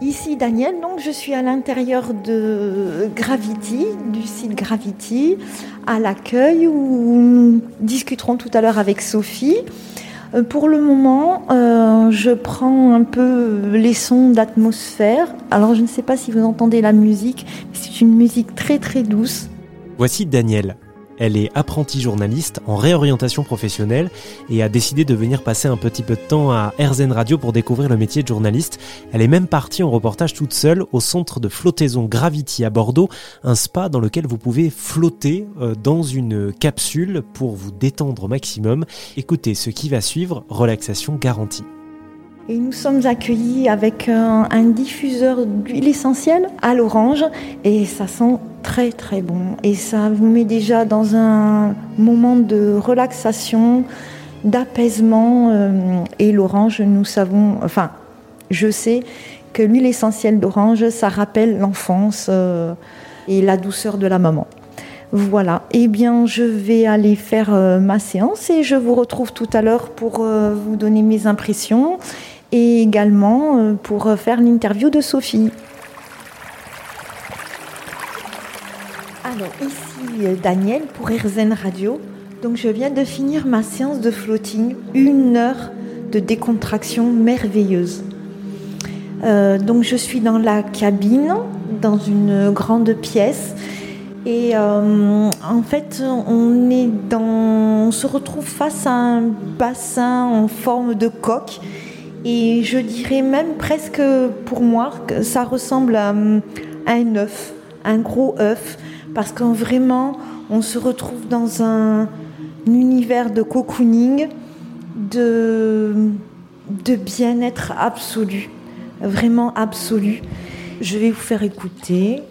Ici Daniel, donc je suis à l'intérieur de Gravity, du site Gravity, à l'accueil où nous discuterons tout à l'heure avec Sophie. Euh, pour le moment, euh, je prends un peu les sons d'atmosphère. Alors je ne sais pas si vous entendez la musique, c'est une musique très très douce. Voici Daniel, elle est apprentie journaliste en réorientation professionnelle et a décidé de venir passer un petit peu de temps à RZN Radio pour découvrir le métier de journaliste. Elle est même partie en reportage toute seule au centre de flottaison Gravity à Bordeaux, un spa dans lequel vous pouvez flotter euh, dans une capsule pour vous détendre au maximum. Écoutez ce qui va suivre, relaxation garantie. Et nous sommes accueillis avec un, diffuseur d'huile essentielle à l'orange et ça sent très très bon. Et ça vous met déjà dans un moment de relaxation, d'apaisement. Euh, et l'orange, nous savons, enfin, je sais que l'huile essentielle d'orange, ça rappelle l'enfance euh, et la douceur de la maman. Voilà, eh bien je vais aller faire euh, ma séance et je vous retrouve tout à l'heure pour vous donner mes impressions et également pour faire l'interview de Sophie. Alors ici euh, Daniel pour RZN Radio. Donc je viens de finir ma séance de floating, une heure de décontraction merveilleuse. Euh, donc je suis dans la cabine, dans une grande pièce. Et euh, en fait, on est dans, on se retrouve face à un bassin en forme de coque. Et je dirais même presque pour moi que ça ressemble à un œuf, un gros œuf parce qu'en vraiment, on se retrouve dans un, univers de cocooning, de, de bien-être absolu, vraiment absolu. Je vais vous faire écouter.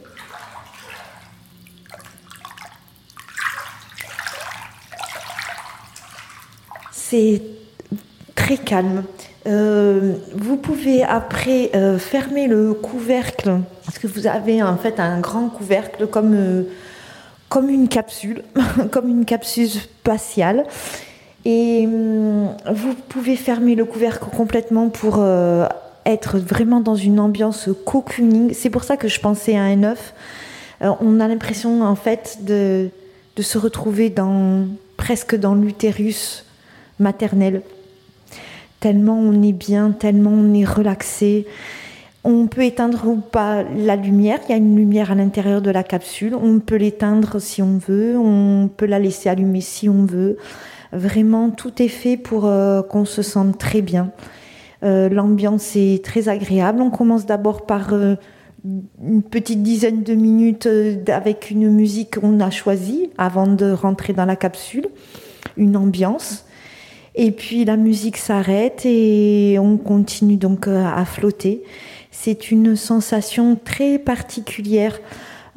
C'est très calme. Euh, vous pouvez après euh, fermer le couvercle parce que vous avez en fait un grand couvercle comme, euh, comme une capsule, comme une capsule spatiale. Et vous pouvez fermer le couvercle complètement pour être vraiment dans une ambiance cocooning. C'est pour ça que je pensais à un œuf. on a l'impression en fait de, de se retrouver dans, presque dans l'utérus maternel tellement on est bien, tellement on est relaxé. On peut éteindre ou pas la lumière, il y a une lumière à l'intérieur de la capsule, on peut l'éteindre si on veut, on peut la laisser allumer si on veut. Vraiment, tout est fait pour euh, qu'on se sente très bien. Euh, l'ambiance est très agréable. On commence d'abord par euh, une petite dizaine de minutes avec une musique qu'on a choisie avant de rentrer dans la capsule, une ambiance. Et puis la musique s'arrête et on continue donc euh, à flotter. C'est une sensation très particulière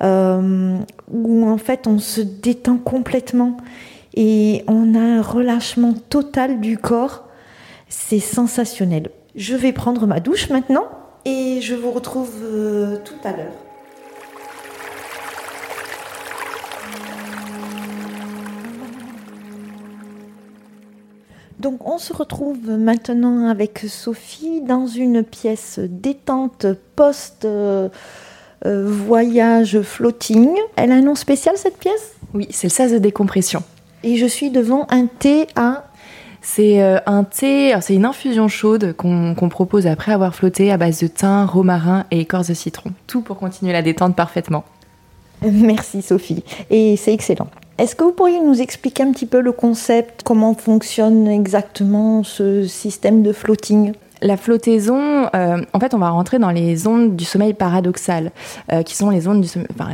euh, où en fait on se détend complètement et on a un relâchement total du corps. C'est sensationnel. Je vais prendre ma douche maintenant et je vous retrouve euh, tout à l'heure. Donc on se retrouve maintenant avec Sophie dans une pièce détente post euh, euh, voyage floating. Elle a un nom spécial cette pièce? Oui, c'est le sas de décompression. Et je suis devant un thé à c'est euh, un thé, c'est une infusion chaude qu'on propose après avoir flotté à base de thym, romarin et écorce de citron. Tout pour continuer la détente parfaitement. Merci Sophie. Et c'est excellent. Est-ce que vous pourriez nous expliquer un petit peu le concept, comment fonctionne exactement ce système de floating? La flottaison, euh, en fait, on va rentrer dans les ondes du sommeil paradoxal, euh, qui sont les ondes du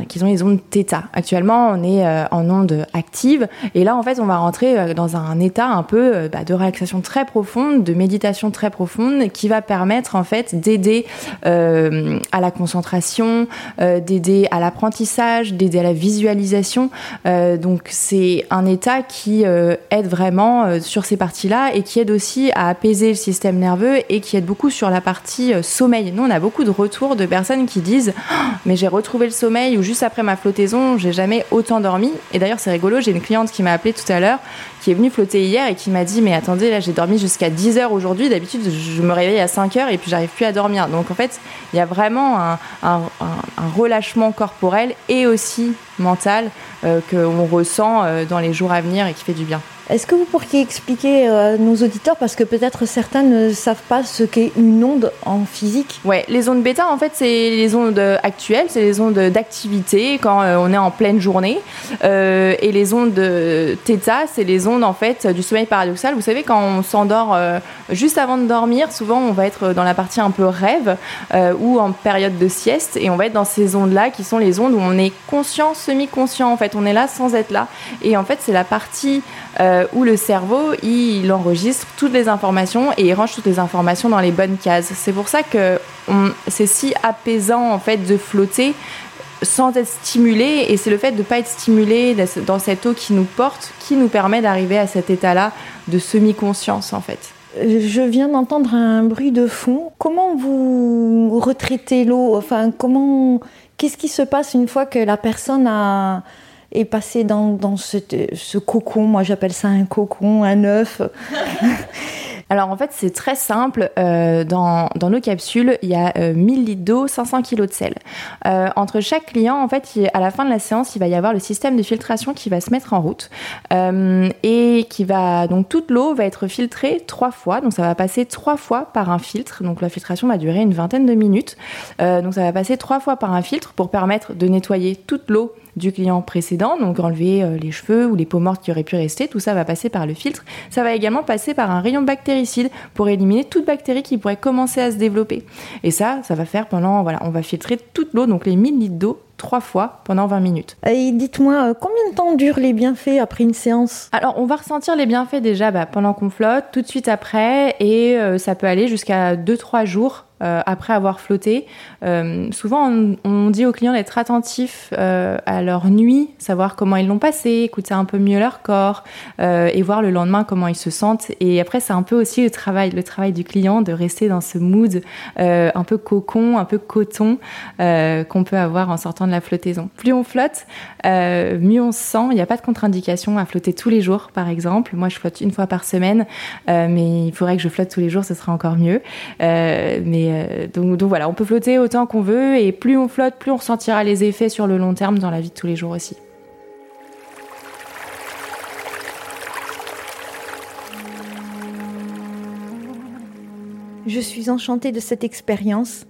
qui les ondes θ. Actuellement, on est euh, en ondes actives, et là, en fait, on va rentrer dans un état un peu bah, de relaxation très profonde, de méditation très profonde, qui va permettre en fait d'aider à la concentration, d'aider à l'apprentissage, d'aider à la visualisation. donc, c'est un état qui aide vraiment sur ces parties-là et qui aide aussi à apaiser le système nerveux qui aide beaucoup sur la partie sommeil. Nous, on a beaucoup de retours de personnes qui disent oh, Mais j'ai retrouvé le sommeil ou juste après ma flottaison, j'ai jamais autant dormi. Et d'ailleurs, c'est rigolo, j'ai une cliente qui m'a appelé tout à l'heure, qui est venue flotter hier et qui m'a dit Mais attendez, là, j'ai dormi jusqu'à 10 heures aujourd'hui. D'habitude, je me réveille à 5 heures et puis j'arrive plus à dormir. Donc, en fait, il y a vraiment un relâchement corporel et aussi mental euh, qu'on ressent euh, dans les jours à venir et qui fait du bien. Est-ce que vous pourriez expliquer euh, à nos auditeurs, parce que peut-être certains ne savent pas ce qu'est une onde en physique? Ouais, les ondes bêta, en fait, c'est les ondes actuelles, c'est les ondes d'activité quand on est en pleine journée. et les ondes θ, c'est les ondes, en fait, du sommeil paradoxal. Vous savez, quand on s'endort juste avant de dormir, souvent, on va être dans la partie un peu rêve ou en période de sieste, et on va être dans ces ondes-là qui sont les ondes où on est conscient, semi-conscient en fait. On est là sans être là. Et en fait, c'est la partie euh, où le cerveau, il, enregistre toutes les informations et il range toutes les informations dans les bonnes cases. C'est pour ça que c'est si apaisant en fait de flotter sans être stimulé et c'est le fait de ne pas être stimulé dans cette eau qui nous porte qui nous permet d'arriver à cet état-là de semi-conscience en fait. Je viens d'entendre un bruit de fond. Comment vous retraitez l'eau? Enfin, comment Qu'est-ce qui se passe une fois que la personne a, est passée dans, ce, ce cocon? Moi, j'appelle ça un cocon, un œuf. Alors en fait, c'est très simple. Euh, dans, nos capsules, il y a 1000 euh, litres d'eau, 500 kg de sel. Euh, entre chaque client, en fait, à la fin de la séance, il va y avoir le système de filtration qui va se mettre en route et qui va donc toute l'eau va être filtrée trois fois. Donc ça va passer trois fois par un filtre. Donc la filtration va durer une vingtaine de minutes. donc ça va passer trois fois par un filtre pour permettre de nettoyer toute l'eau du client précédent, donc enlever euh, les cheveux ou les peaux mortes qui auraient pu rester, tout ça va passer par le filtre. Ça va également passer par un rayon bactéricide pour éliminer toute bactérie qui pourrait commencer à se développer. Et ça, ça va faire pendant, voilà, on va filtrer toute l'eau, donc les 1000 litres d'eau trois fois pendant 20 minutes. Et dites-moi, euh, combien de temps durent les bienfaits après une séance? Alors, on va ressentir les bienfaits déjà bah, pendant qu'on flotte, tout de suite après, et euh, ça peut aller jusqu'à 2-3 jours après avoir flotté. Euh, souvent, on, dit aux clients d'être attentifs euh, à leur nuit, savoir comment ils l'ont passé, écouter un peu mieux leur corps et voir le lendemain comment ils se sentent. Et après, c'est un peu aussi le travail, le travail du client de rester dans ce mood un peu cocon, un peu coton qu'on peut avoir en sortant de la flottaison. Plus on flotte, mieux on se sent. Il n'y a pas de contre-indication à flotter tous les jours, par exemple. Moi, je flotte une fois par semaine, mais il faudrait que je flotte tous les jours, ce serait encore mieux. mais euh, donc, voilà, on peut flotter autant qu'on veut et plus on flotte, plus on ressentira les effets sur le long terme dans la vie de tous les jours aussi. Je suis enchantée de cette expérience,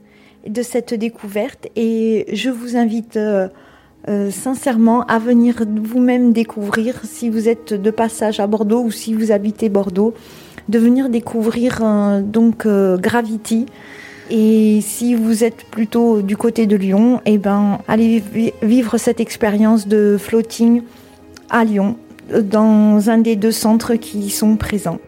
de cette découverte et je vous invite euh, euh, sincèrement à venir vous-même découvrir si vous êtes de passage à Bordeaux ou si vous habitez Bordeaux, de venir découvrir donc Gravity. Et si vous êtes plutôt du côté de Lyon, eh ben, allez vivre cette expérience de floating à Lyon, dans un des deux centres qui sont présents.